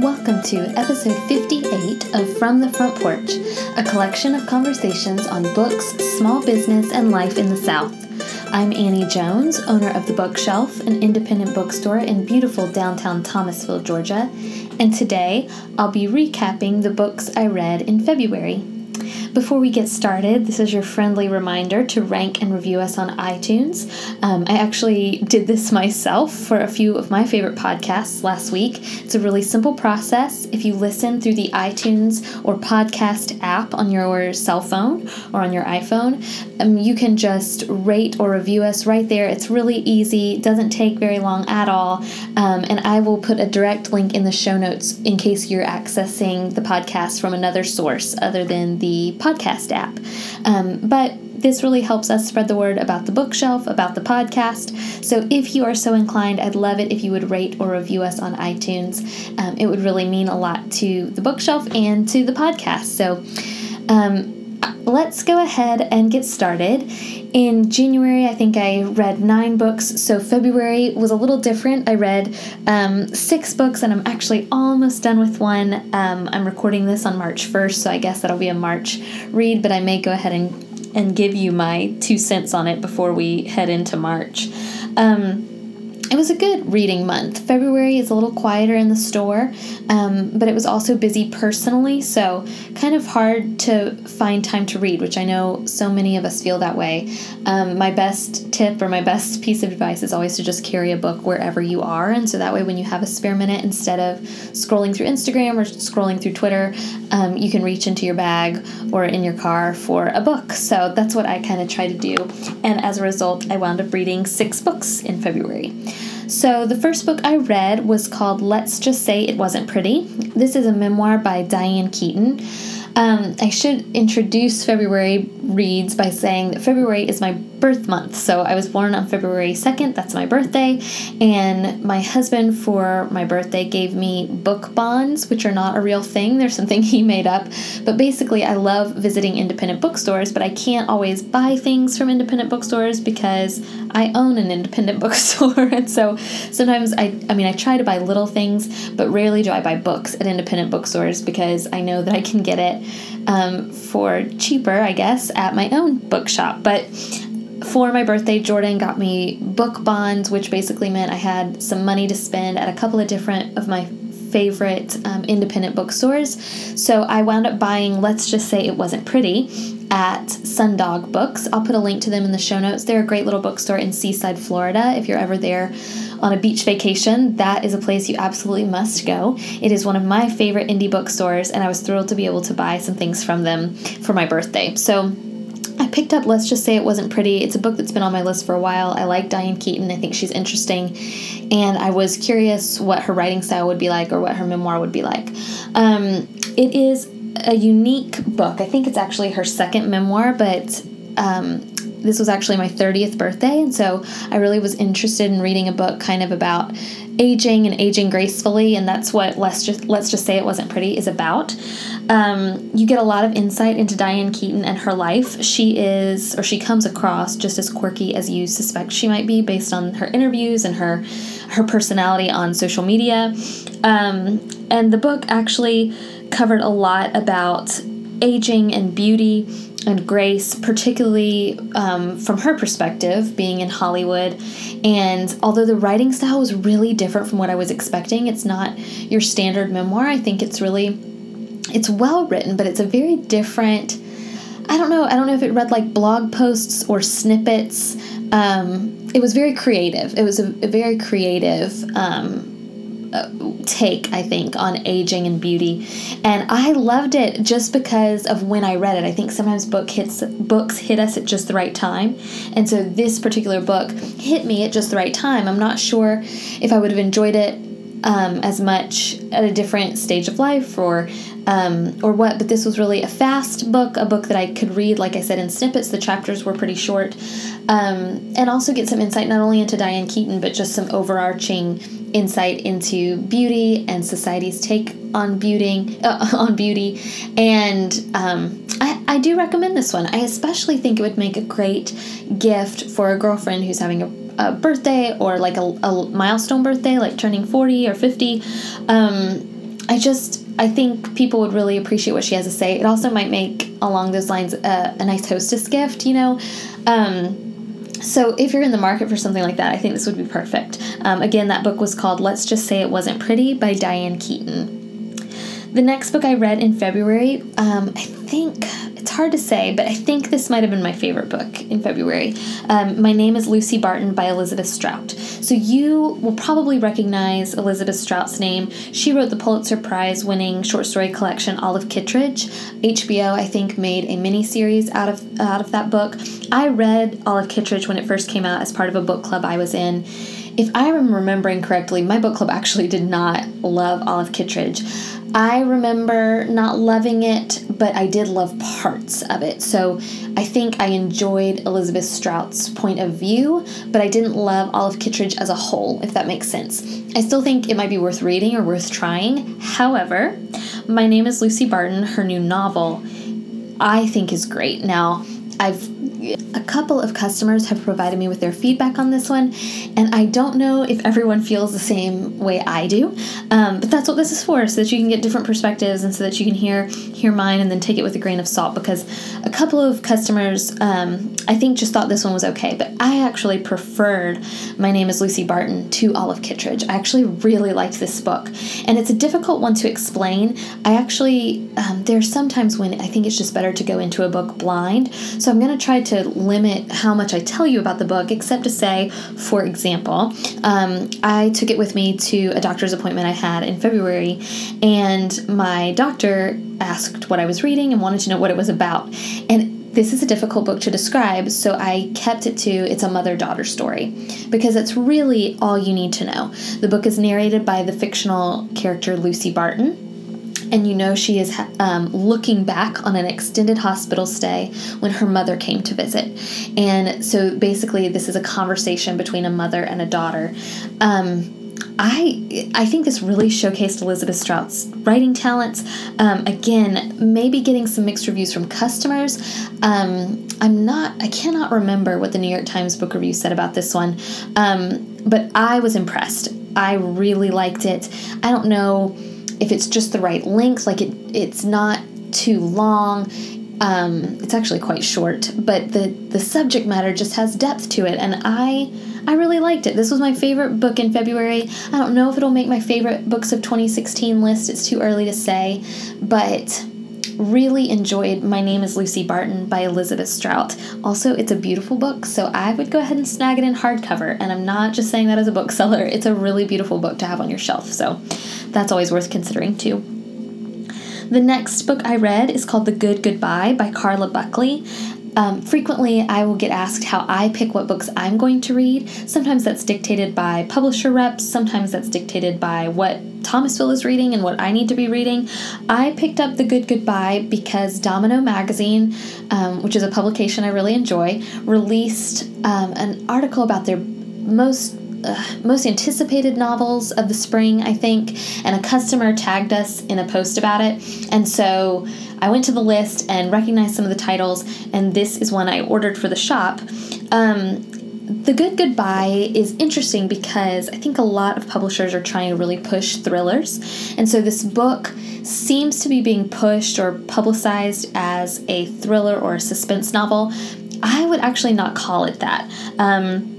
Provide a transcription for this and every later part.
Welcome to episode 58 of From the Front Porch, a collection of conversations on books, small business, and life in the South. I'm Annie Jones, owner of The Bookshelf, an independent bookstore in beautiful downtown Thomasville, Georgia, and today I'll be recapping the books I read in February. Before we get started, this is your friendly reminder to rank and review us on iTunes. Um, I actually did this myself for a few of my favorite podcasts last week. It's a really simple process. If you listen through the iTunes or podcast app on your cell phone or on your iPhone, um, you can just rate or review us right there. It's really easy, doesn't take very long at all. Um, and I will put a direct link in the show notes in case you're accessing the podcast from another source other than the podcast app. Um, but this really helps us spread the word about the bookshelf, about the podcast. So if you are so inclined, I'd love it if you would rate or review us on iTunes. Um, it would really mean a lot to the bookshelf and to the podcast. So um, let's go ahead and get started. In January, I think I read nine books, so February was a little different. I read um, six books, and I'm actually almost done with one. Um, I'm recording this on March 1st, so I guess that'll be a March read, but I may go ahead and, and give you my two cents on it before we head into March. Um, it was a good reading month. February is a little quieter in the store, um, but it was also busy personally, so kind of hard to find time to read, which I know so many of us feel that way. Um, my best tip or my best piece of advice is always to just carry a book wherever you are, and so that way when you have a spare minute, instead of scrolling through Instagram or scrolling through Twitter, um, you can reach into your bag or in your car for a book. So that's what I kind of try to do, and as a result, I wound up reading six books in February. So, the first book I read was called Let's Just Say It Wasn't Pretty. This is a memoir by Diane Keaton. Um, I should introduce February reads by saying that February is my birth month. So I was born on February 2nd, that's my birthday, and my husband for my birthday gave me book bonds, which are not a real thing. They're something he made up. But basically, I love visiting independent bookstores, but I can't always buy things from independent bookstores because I own an independent bookstore. and so sometimes I I mean I try to buy little things, but rarely do I buy books at independent bookstores because I know that I can get it um, for cheaper, I guess, at my own bookshop. But for my birthday, Jordan got me book bonds, which basically meant I had some money to spend at a couple of different of my favorite um, independent bookstores. So I wound up buying, let's just say it wasn't pretty, at Sundog Books. I'll put a link to them in the show notes. They're a great little bookstore in Seaside, Florida. If you're ever there on a beach vacation, that is a place you absolutely must go. It is one of my favorite indie bookstores, and I was thrilled to be able to buy some things from them for my birthday. So picked up Let's Just Say It Wasn't Pretty. It's a book that's been on my list for a while. I like Diane Keaton, I think she's interesting, and I was curious what her writing style would be like or what her memoir would be like. Um, it is a unique book. I think it's actually her second memoir, but um, this was actually my 30th birthday, and so I really was interested in reading a book kind of about aging and aging gracefully, and that's what let's just let's just say it wasn't pretty is about. Um, you get a lot of insight into Diane Keaton and her life. She is, or she comes across just as quirky as you suspect she might be, based on her interviews and her her personality on social media. Um, and the book actually covered a lot about aging and beauty and grace, particularly um, from her perspective, being in Hollywood. And although the writing style was really different from what I was expecting, it's not your standard memoir. I think it's really, it's well written, but it's a very different. I don't know. I don't know if it read like blog posts or snippets. Um, it was very creative. It was a, a very creative. Um, take, I think, on aging and beauty. And I loved it just because of when I read it. I think sometimes book hits books hit us at just the right time. And so this particular book hit me at just the right time. I'm not sure if I would have enjoyed it um, as much at a different stage of life or um, or what, but this was really a fast book, a book that I could read, like I said, in snippets. The chapters were pretty short, um, and also get some insight not only into Diane Keaton, but just some overarching insight into beauty and society's take on beauty. Uh, on beauty, and um, I, I do recommend this one. I especially think it would make a great gift for a girlfriend who's having a a birthday or like a, a milestone birthday, like turning 40 or 50. Um, I just I think people would really appreciate what she has to say. It also might make along those lines a, a nice hostess gift, you know. Um, so if you're in the market for something like that, I think this would be perfect. Um, again, that book was called "Let's Just Say It Wasn't Pretty" by Diane Keaton. The next book I read in February, um, I think it's hard to say, but I think this might have been my favorite book in February. Um, my name is Lucy Barton by Elizabeth Strout. So you will probably recognize Elizabeth Strout's name. She wrote the Pulitzer Prize winning short story collection Olive Kitteridge. HBO, I think, made a mini series out of out of that book. I read Olive Kitteridge when it first came out as part of a book club I was in. If I am remembering correctly, my book club actually did not love Olive Kitteridge. I remember not loving it, but I did love parts of it. So I think I enjoyed Elizabeth Strout's point of view, but I didn't love Olive Kitteridge as a whole, if that makes sense. I still think it might be worth reading or worth trying. However, My Name is Lucy Barton, her new novel, I think is great. Now, I've a couple of customers have provided me with their feedback on this one, and I don't know if everyone feels the same way I do. Um, but that's what this is for, so that you can get different perspectives and so that you can hear hear mine and then take it with a grain of salt. Because a couple of customers, um, I think, just thought this one was okay, but I actually preferred My Name is Lucy Barton to Olive Kitteridge. I actually really liked this book, and it's a difficult one to explain. I actually um, there's sometimes when I think it's just better to go into a book blind, so I'm going to try to limit how much I tell you about the book, except to say, for example, um, I took it with me to a doctor's appointment I had in February, and my doctor asked what I was reading and wanted to know what it was about. And this is a difficult book to describe, so I kept it to it's a mother daughter story because that's really all you need to know. The book is narrated by the fictional character Lucy Barton and you know she is um, looking back on an extended hospital stay when her mother came to visit. And so basically, this is a conversation between a mother and a daughter. Um, I I think this really showcased Elizabeth Strout's writing talents. Um, again, maybe getting some mixed reviews from customers. Um, I'm not I cannot remember what the New York Times book review said about this one, um, but I was impressed. I really liked it. I don't know if it's just the right length, like it it's not too long. Um, it's actually quite short, but the the subject matter just has depth to it, and I I really liked it. This was my favorite book in February. I don't know if it'll make my favorite books of 2016 list. It's too early to say, but really enjoyed My Name is Lucy Barton by Elizabeth Strout. Also, it's a beautiful book, so I would go ahead and snag it in hardcover. And I'm not just saying that as a bookseller, it's a really beautiful book to have on your shelf. So that's always worth considering too. The next book I read is called The Good Goodbye by Carla Buckley. Um, frequently, I will get asked how I pick what books I'm going to read. Sometimes that's dictated by publisher reps, sometimes that's dictated by what Thomasville is reading and what I need to be reading. I picked up The Good Goodbye because Domino Magazine, um, which is a publication I really enjoy, released um, an article about their most uh, most anticipated novels of the spring, I think, and a customer tagged us in a post about it. And so I went to the list and recognized some of the titles, and this is one I ordered for the shop. Um, the Good Goodbye is interesting because I think a lot of publishers are trying to really push thrillers. And so this book seems to be being pushed or publicized as a thriller or a suspense novel. I would actually not call it that. Um,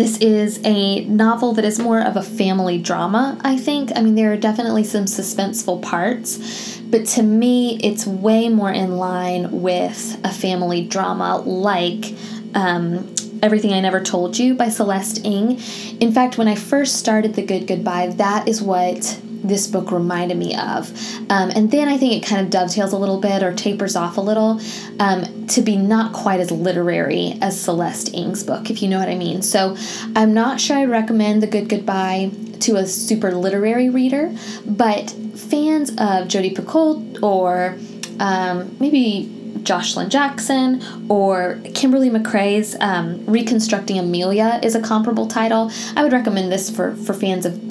this is a novel that is more of a family drama, I think. I mean, there are definitely some suspenseful parts, but to me, it's way more in line with a family drama like um, Everything I Never Told You by Celeste Ng. In fact, when I first started The Good Goodbye, that is what this book reminded me of. Um, and then I think it kind of dovetails a little bit or tapers off a little um, to be not quite as literary as Celeste Ng's book, if you know what I mean. So I'm not sure I recommend The Good Goodbye to a super literary reader, but fans of Jodi Picoult or um, maybe Joshilyn Jackson or Kimberly McCreight's um, Reconstructing Amelia is a comparable title. I would recommend this for, for fans of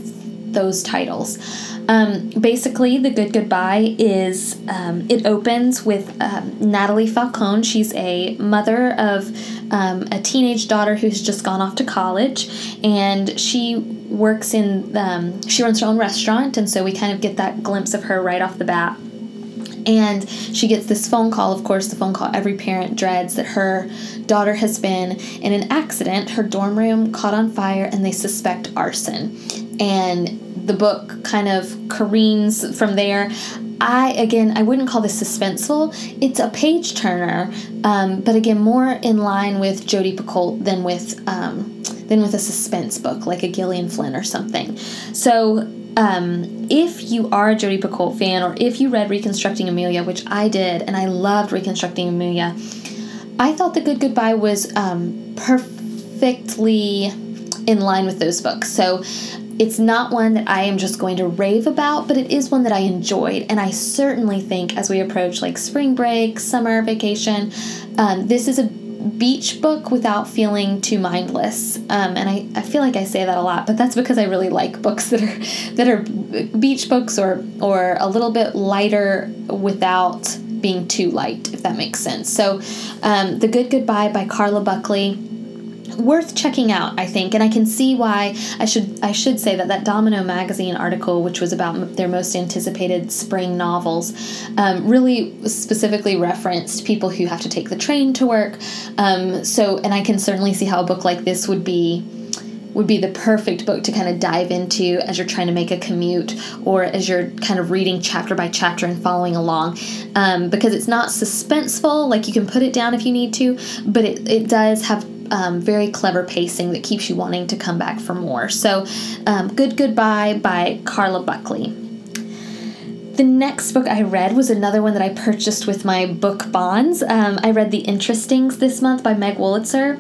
those titles. Um, basically, The Good Goodbye is um, it opens with um, Natalie Falcone. She's a mother of um, a teenage daughter who's just gone off to college, and she works in um, she runs her own restaurant, and so we kind of get that glimpse of her right off the bat. And she gets this phone call, of course, the phone call every parent dreads that her daughter has been in an accident. Her dorm room caught on fire and they suspect arson. And the book kind of careens from there. I again, I wouldn't call this suspenseful. It's a page turner, um, but again, more in line with Jodi Picoult than with um, than with a suspense book like a Gillian Flynn or something. So, um, if you are a Jodi Picoult fan, or if you read Reconstructing Amelia, which I did, and I loved Reconstructing Amelia, I thought The Good Goodbye was um, perfectly in line with those books. So it's not one that I am just going to rave about, but it is one that I enjoyed. And I certainly think as we approach like spring break, summer vacation, um, this is a beach book without feeling too mindless. Um, and I, I feel like I say that a lot, but that's because I really like books that are that are beach books or or a little bit lighter without being too light, if that makes sense. So, um, The Good Goodbye by Carla Buckley worth checking out, I think, and I can see why I should I should say that that Domino magazine article, which was about their most anticipated spring novels, um, really specifically referenced people who have to take the train to work. Um, so, and I can certainly see how a book like this would be would be the perfect book to kind of dive into as you're trying to make a commute or as you're kind of reading chapter by chapter and following along um, because it's not suspenseful like you can put it down if you need to but it, it does have um, very clever pacing that keeps you wanting to come back for more. So, um, Good Goodbye by Carla Buckley. The next book I read was another one that I purchased with my book bonds. Um, I read The Interestings this month by Meg Wolitzer.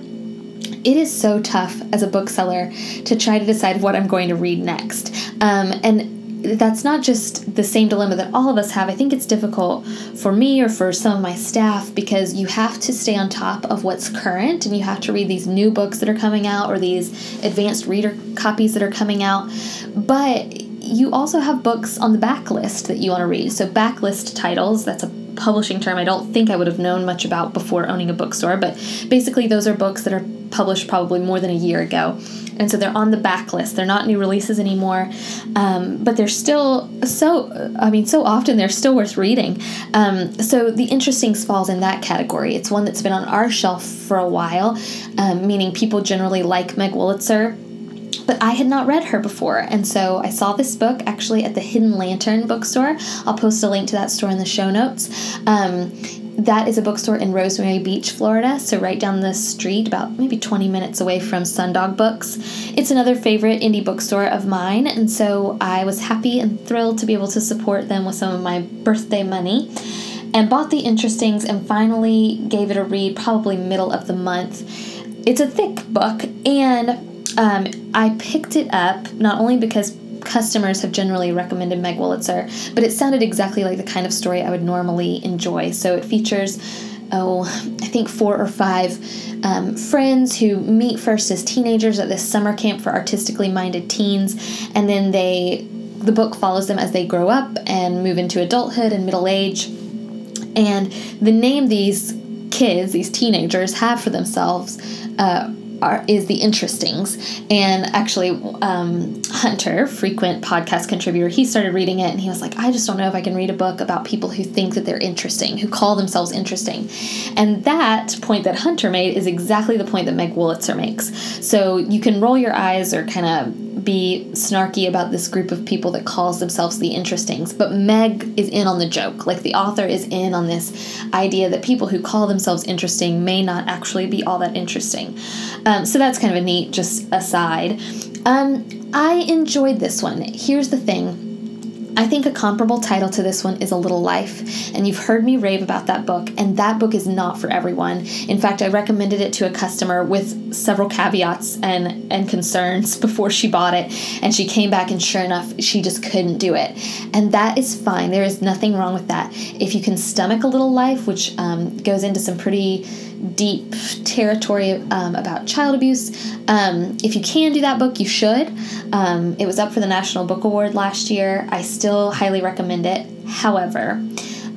It is so tough as a bookseller to try to decide what I'm going to read next. Um, and that's not just the same dilemma that all of us have. I think it's difficult for me or for some of my staff because you have to stay on top of what's current and you have to read these new books that are coming out or these advanced reader copies that are coming out. But you also have books on the backlist that you want to read. So, backlist titles, that's a publishing term I don't think I would have known much about before owning a bookstore, but basically, those are books that are published probably more than a year ago. And so they're on the backlist. They're not new releases anymore, um, but they're still so, I mean, so often they're still worth reading. Um, so The Interestings falls in that category. It's one that's been on our shelf for a while, um, meaning people generally like Meg Wolitzer but I had not read her before. And so I saw this book actually at the Hidden Lantern bookstore. I'll post a link to that store in the show notes. Um, that is a bookstore in Rosemary Beach, Florida, so right down the street, about maybe 20 minutes away from Sundog Books. It's another favorite indie bookstore of mine, and so I was happy and thrilled to be able to support them with some of my birthday money. And bought the Interestings and finally gave it a read probably middle of the month. It's a thick book, and um, I picked it up not only because customers have generally recommended Meg Wolitzer, but it sounded exactly like the kind of story I would normally enjoy. So it features, oh, I think four or five um, friends who meet first as teenagers at this summer camp for artistically minded teens, and then they the book follows them as they grow up and move into adulthood and middle age. And the name these kids, these teenagers, have for themselves uh, are, is the interestings. And actually, um, Hunter, frequent podcast contributor, he started reading it and he was like, I just don't know if I can read a book about people who think that they're interesting, who call themselves interesting. And that point that Hunter made is exactly the point that Meg Wolitzer makes. So you can roll your eyes or kind of be snarky about this group of people that calls themselves the interestings but meg is in on the joke. Like the author is in on this idea that people who call themselves interesting may not actually be all that interesting. Um, so that's kind of a neat just aside. Um, i enjoyed this one. Here's the thing I think a comparable title to this one is A Little Life, and you've heard me rave about that book, and that book is not for everyone. In fact, I recommended it to a customer with several caveats and, and concerns before she bought it, and she came back, and sure enough, she just couldn't do it. And that is fine, there is nothing wrong with that. If you can stomach A Little Life, which um, goes into some pretty deep territory um, about child abuse. Um, if you can do that book, you should. Um, it was up for the National Book Award last year. I still highly recommend it. However,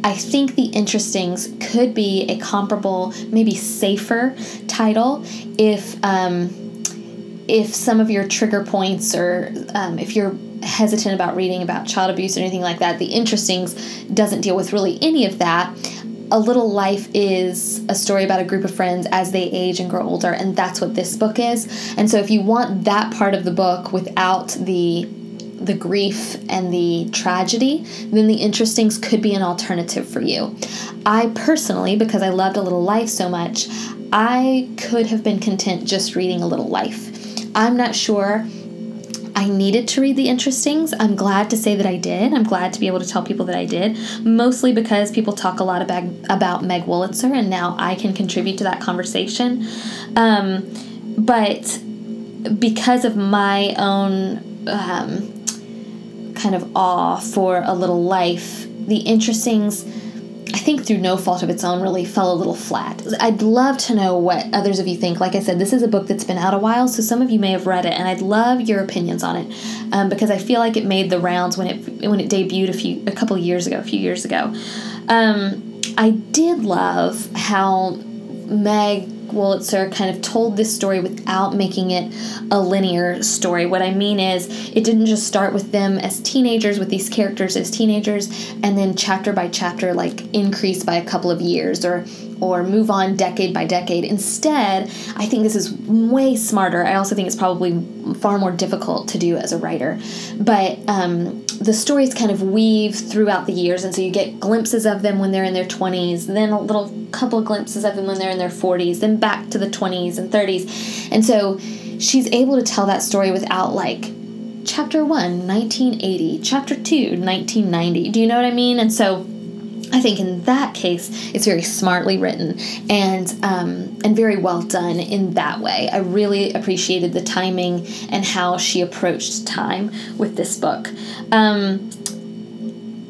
I think The Interestings could be a comparable, maybe safer title if um, if some of your trigger points or um, if you're hesitant about reading about child abuse or anything like that, The Interestings doesn't deal with really any of that. A Little Life is a story about a group of friends as they age and grow older, and that's what this book is. And so, if you want that part of the book without the the grief and the tragedy, then the interestings could be an alternative for you. I personally, because I loved A Little Life so much, I could have been content just reading A Little Life. I'm not sure I needed to read the interestings. I'm glad to say that I did. I'm glad to be able to tell people that I did, mostly because people talk a lot about, about Meg Wolitzer, and now I can contribute to that conversation. Um, but because of my own um, kind of awe for a little life, the interestings I think through no fault of its own, really fell a little flat. I'd love to know what others of you think. Like I said, this is a book that's been out a while, so some of you may have read it, and I'd love your opinions on it um, because I feel like it made the rounds when it when it debuted a few a couple years ago, a few years ago. Um, I did love how Meg Wolitzer kind of told this story without making it a linear story. What I mean is, it didn't just start with them as teenagers, with these characters as teenagers, and then chapter by chapter, like increase by a couple of years or or move on decade by decade. Instead, I think this is way smarter. I also think it's probably far more difficult to do as a writer. But um, the stories kind of weave throughout the years, and so you get glimpses of them when they're in their 20s, then a little couple glimpses of them when they're in their 40s, then back to the 20s and 30s. And so she's able to tell that story without like chapter 1 1980 chapter 2 1990 do you know what i mean and so I think in that case, it's very smartly written and um, and very well done in that way. I really appreciated the timing and how she approached time with this book. Um,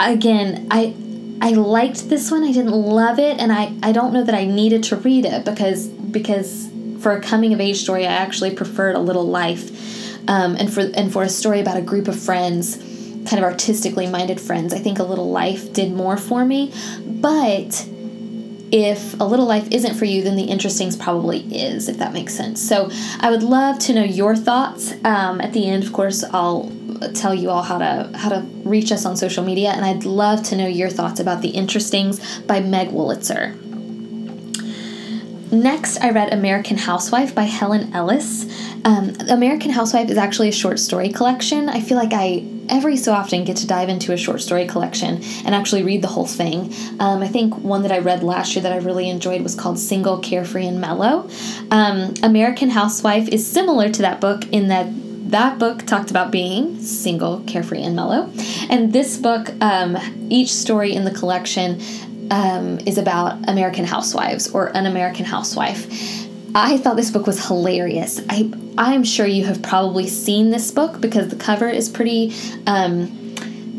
again, I I liked this one. I didn't love it, and I I don't know that I needed to read it because because for a coming of age story, I actually preferred A Little Life, um, and for and for a story about a group of friends kind of artistically minded friends. I think A Little Life did more for me. But if A Little Life isn't for you, then The Interestings probably is, if that makes sense. So I would love to know your thoughts. Um, at the end, of course, I'll tell you all how to how to reach us on social media, and I'd love to know your thoughts about The Interestings by Meg Wolitzer. Next, I read American Housewife by Helen Ellis. Um, American Housewife is actually a short story collection. I feel like I every so often get to dive into a short story collection and actually read the whole thing. Um, I think one that I read last year that I really enjoyed was called Single, Carefree, and Mellow. Um, American Housewife is similar to that book in that that book talked about being single, carefree, and mellow. And this book, um, each story in the collection um, is about American housewives or an American housewife. I thought this book was hilarious. I I'm sure you have probably seen this book because the cover is pretty um,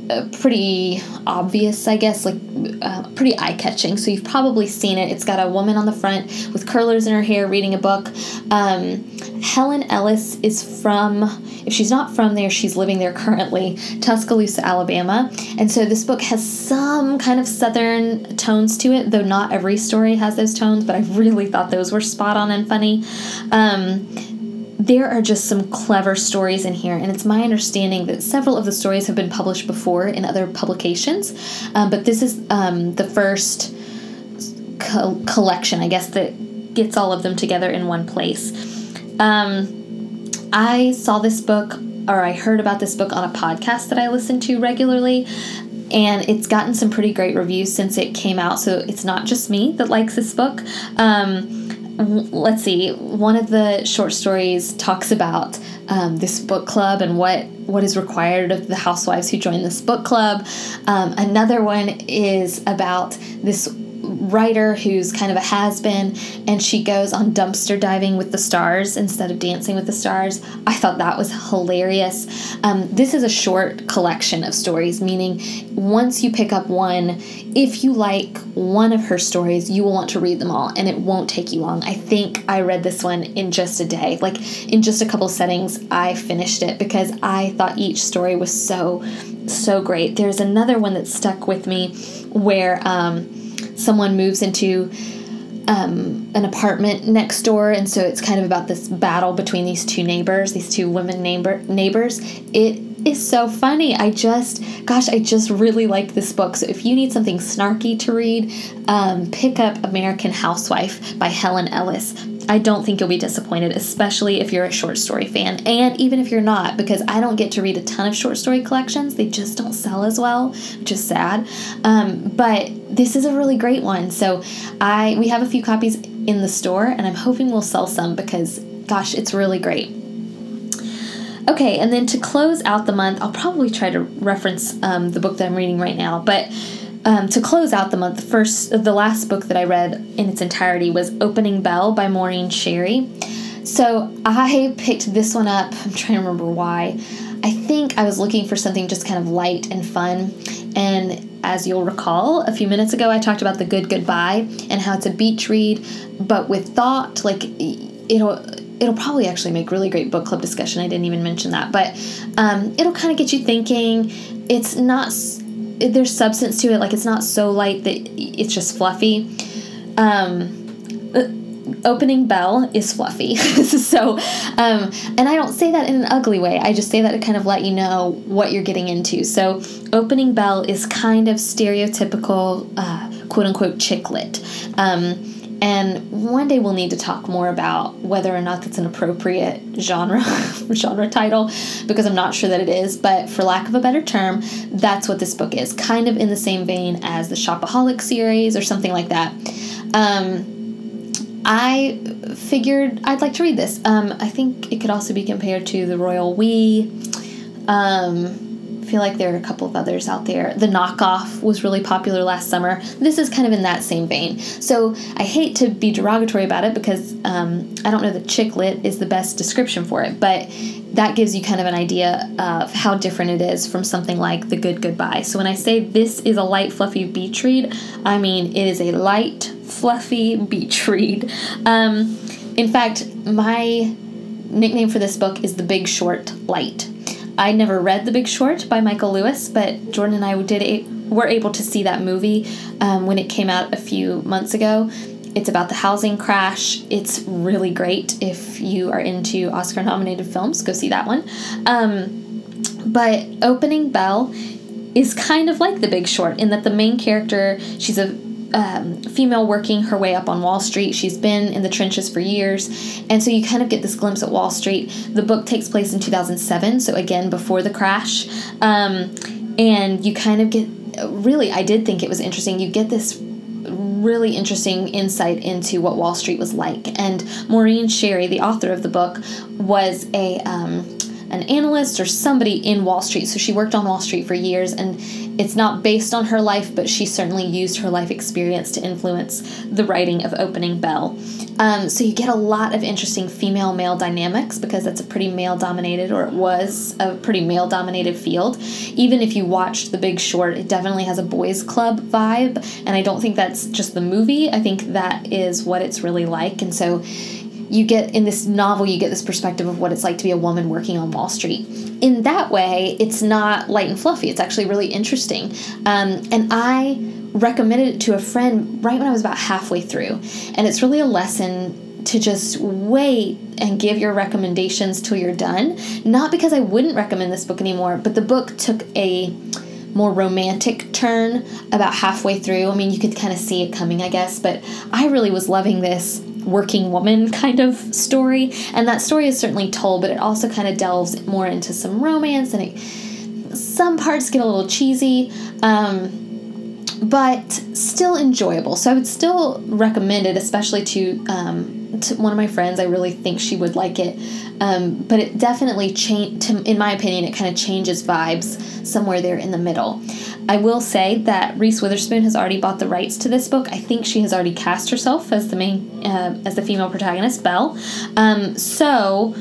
uh, pretty obvious, I guess, like uh, pretty eye catching. So you've probably seen it. It's got a woman on the front with curlers in her hair reading a book. Um, Helen Ellis is from, if she's not from there, she's living there currently, Tuscaloosa, Alabama. And so this book has some kind of southern tones to it, though not every story has those tones, but I really thought those were spot on and funny. Um, there are just some clever stories in here, and it's my understanding that several of the stories have been published before in other publications, um, but this is um, the first co- collection, I guess, that gets all of them together in one place. Um, I saw this book, or I heard about this book on a podcast that I listen to regularly, and it's gotten some pretty great reviews since it came out. So it's not just me that likes this book. Um, let's see one of the short stories talks about um, this book club and what what is required of the housewives who join this book club um, another one is about this writer who's kind of a has been, and she goes on dumpster diving with the stars instead of dancing with the stars. I thought that was hilarious. Um, this is a short collection of stories, meaning once you pick up one, if you like one of her stories, you will want to read them all, and it won't take you long. I think I read this one in just a day. Like in just a couple settings, I finished it because I thought each story was so, so great. There's another one that stuck with me where. Um, someone moves into um, an apartment next door, and so it's kind of about this battle between these two neighbors, these two women neighbor neighbors. It is so funny. I just, gosh, I just really like this book. So if you need something snarky to read, um, pick up American Housewife by Helen Ellis. I don't think you'll be disappointed, especially if you're a short story fan, and even if you're not, because I don't get to read a ton of short story collections. They just don't sell as well, which is sad. Um, but this is a really great one. So I we have a few copies in the store, and I'm hoping we'll sell some because, gosh, it's really great. Okay, and then to close out the month, I'll probably try to reference um, the book that I'm reading right now, but um, to close out the month, the first, the last book that I read in its entirety was Opening Bell by Maureen Sherry. So I picked this one up. I'm trying to remember why. I think I was looking for something just kind of light and fun. And as you'll recall, a few minutes ago, I talked about The Good Goodbye and how it's a beach read, but with thought. Like, it'll it'll probably actually make really great book club discussion. I didn't even mention that, but um, it'll kind of get you thinking. It's not there's substance to it. Like it's not so light that it's just fluffy. Um, opening bell is fluffy. so, um, and I don't say that in an ugly way. I just say that to kind of let you know what you're getting into. So, opening bell is kind of stereotypical, uh, quote unquote, chick lit. Um, and one day we'll need to talk more about whether or not that's an appropriate genre genre title because I'm not sure that it is, but for lack of a better term, that's what this book is. Kind of in the same vein as the Shopaholic series or something like that. Um, I figured I'd like to read this. Um, I think it could also be compared to The Royal We. Um, feel like there are a couple of others out there. The knockoff was really popular last summer. This is kind of in that same vein. So I hate to be derogatory about it because um, I don't know that chick lit is the best description for it, but that gives you kind of an idea of how different it is from something like The Good Goodbye. So when I say this is a light, fluffy beach read, I mean it is a light, fluffy beach read. Um, in fact, my nickname for this book is The Big Short Light I never read The Big Short by Michael Lewis, but Jordan and I did a, were able to see that movie um, when it came out a few months ago. It's about the housing crash. It's really great if you are into Oscar nominated films. Go see that one. Um, but Opening Bell is kind of like The Big Short in that the main character, she's a um, female working her way up on Wall Street. She's been in the trenches for years. And so you kind of get this glimpse at Wall Street. The book takes place in 2007, so again, before the crash. Um, and you kind of get really, I did think it was interesting. You get this really interesting insight into what Wall Street was like. And Maureen Sherry, the author of the book, was a. Um, an analyst or somebody in Wall Street. So she worked on Wall Street for years, and it's not based on her life, but she certainly used her life experience to influence the writing of Opening Bell. Um, so you get a lot of interesting female male dynamics because that's a pretty male dominated, or it was a pretty male dominated field. Even if you watched The Big Short, it definitely has a boys' club vibe, and I don't think that's just the movie. I think that is what it's really like, and so you get in this novel you get this perspective of what it's like to be a woman working on wall street in that way it's not light and fluffy it's actually really interesting um, and i recommended it to a friend right when i was about halfway through and it's really a lesson to just wait and give your recommendations till you're done not because i wouldn't recommend this book anymore but the book took a more romantic turn about halfway through. I mean, you could kind of see it coming, I guess, but I really was loving this working woman kind of story. And that story is certainly told, but it also kind of delves more into some romance and it, some parts get a little cheesy. Um, but still enjoyable. So I would still recommend it, especially to um, to one of my friends. I really think she would like it. Um, but it definitely change. In my opinion, it kind of changes vibes somewhere there in the middle. I will say that Reese Witherspoon has already bought the rights to this book. I think she has already cast herself as the main, uh, as the female protagonist, Belle. Um, so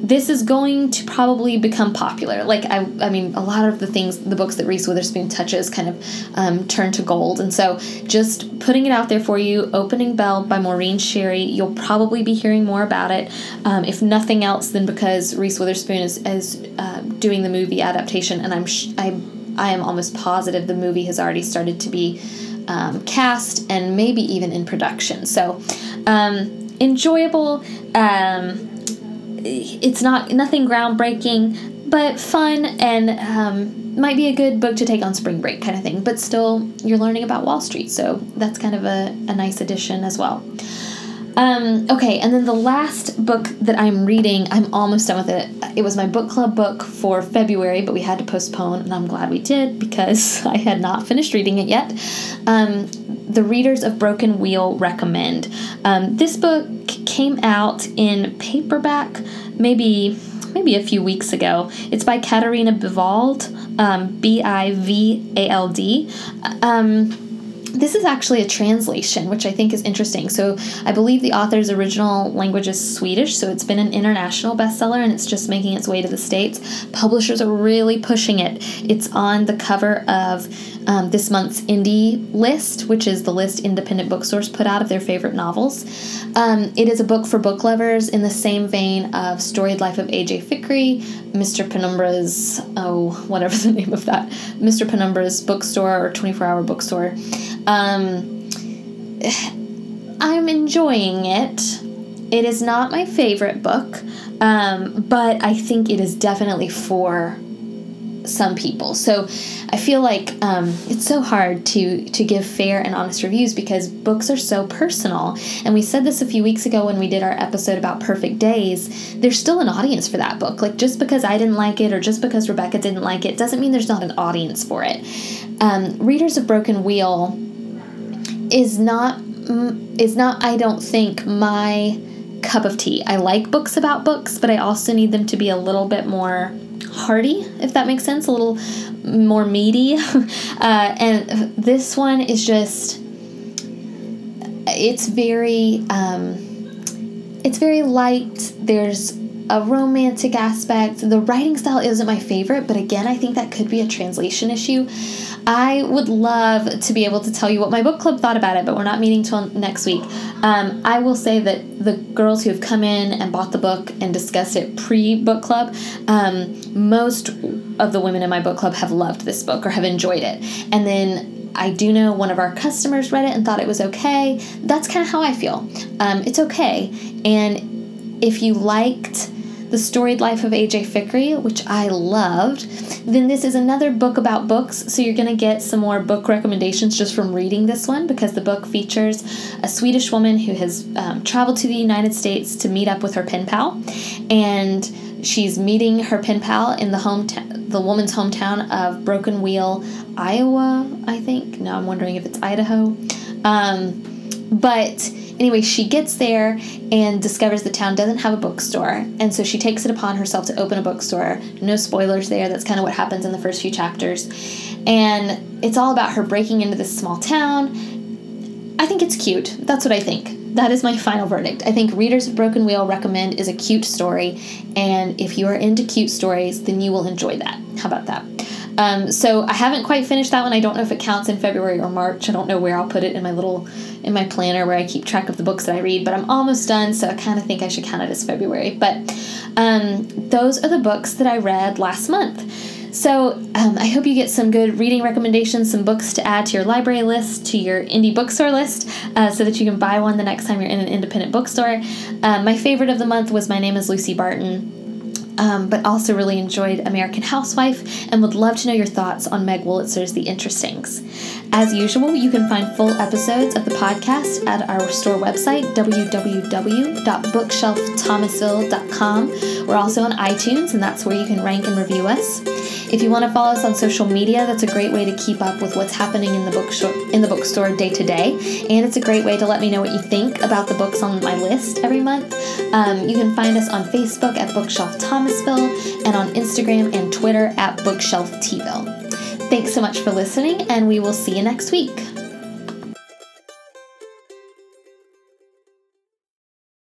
this is going to probably become popular. Like I, I mean, a lot of the things, the books that Reese Witherspoon touches, kind of um, turn to gold. And so, just putting it out there for you, "Opening Bell" by Maureen Sherry. You'll probably be hearing more about it, um, if nothing else, than because Reese Witherspoon is is uh, doing the movie adaptation, and I'm sh- I I am almost positive the movie has already started to be um, cast and maybe even in production. So. Um, enjoyable um, it's not nothing groundbreaking, but fun and um, might be a good book to take on spring break kind of thing. But still, you're learning about Wall Street, so that's kind of a, a nice addition as well. Um, okay, and then the last book that I'm reading, I'm almost done with it. It was my book club book for February, but we had to postpone, and I'm glad we did because I had not finished reading it yet. Um, the Readers of Broken Wheel recommend. Um, this book came out in paperback maybe maybe a few weeks ago. It's by Katarina Bivald, um, B I V A L D. This is actually a translation, which I think is interesting. So, I believe the author's original language is Swedish, so it's been an international bestseller and it's just making its way to the States. Publishers are really pushing it. It's on the cover of um, this month's indie list, which is the list independent bookstores put out of their favorite novels. Um, it is a book for book lovers in the same vein of Storied Life of A.J. Fikry, Mr. Penumbra's, oh, whatever the name of that, Mr. Penumbra's bookstore or 24 hour bookstore. Um, I'm enjoying it. It is not my favorite book, um, but I think it is definitely for some people. So I feel like um, it's so hard to to give fair and honest reviews because books are so personal. And we said this a few weeks ago when we did our episode about Perfect Days. There's still an audience for that book. Like just because I didn't like it or just because Rebecca didn't like it doesn't mean there's not an audience for it. Um, Readers of Broken Wheel is not is not I don't think my cup of tea. I like books about books, but I also need them to be a little bit more hearty, if that makes sense, a little more meaty. uh, and this one is just, it's very, um, it's very light. There's a romantic aspect. The writing style isn't my favorite, but again, I think that could be a translation issue. I would love to be able to tell you what my book club thought about it, but we're not meeting till next week. Um, I will say that the girls who have come in and bought the book and discussed it pre book club, um, most of the women in my book club have loved this book or have enjoyed it. And then I do know one of our customers read it and thought it was okay. That's kind of how I feel. Um, it's okay. And if you liked the Storied Life of A.J. Fikry, which I loved. Then this is another book about books, so you're going to get some more book recommendations just from reading this one because the book features a Swedish woman who has um, traveled to the United States to meet up with her pen pal, and she's meeting her pen pal in the hometown, the woman's hometown of Broken Wheel, Iowa. I think. No, I'm wondering if it's Idaho. Um, but Anyway, she gets there and discovers the town doesn't have a bookstore, and so she takes it upon herself to open a bookstore. No spoilers there, that's kind of what happens in the first few chapters. And it's all about her breaking into this small town. I think it's cute. That's what I think. That is my final verdict. I think Readers of Broken Wheel recommend is a cute story, and if you are into cute stories, then you will enjoy that. How about that? Um, so I haven't quite finished that one. I don't know if it counts in February or March. I don't know where I'll put it in my little in my planner where I keep track of the books that I read. But I'm almost done, so I kind of think I should count it as February. But um, those are the books that I read last month. So um, I hope you get some good reading recommendations, some books to add to your library list, to your indie bookstore list, uh, so that you can buy one the next time you're in an independent bookstore. Uh, my favorite of the month was My Name is Lucy Barton um, but also really enjoyed American Housewife and would love to know your thoughts on Meg Wolitzer's The Interestings. As usual, you can find full episodes of the podcast at our store website, www.bookshelfthomasville.com. We're also on iTunes, and that's where you can rank and review us. If you want to follow us on social media, that's a great way to keep up with what's happening in the bookstore in the bookstore day to day, and it's a great way to let me know what you think about the books on my list every month. Um, you can find us on Facebook at Bookshelf Thomasville and on Instagram and Twitter at Bookshelf Tville. Thanks so much for listening, and we will see you next week.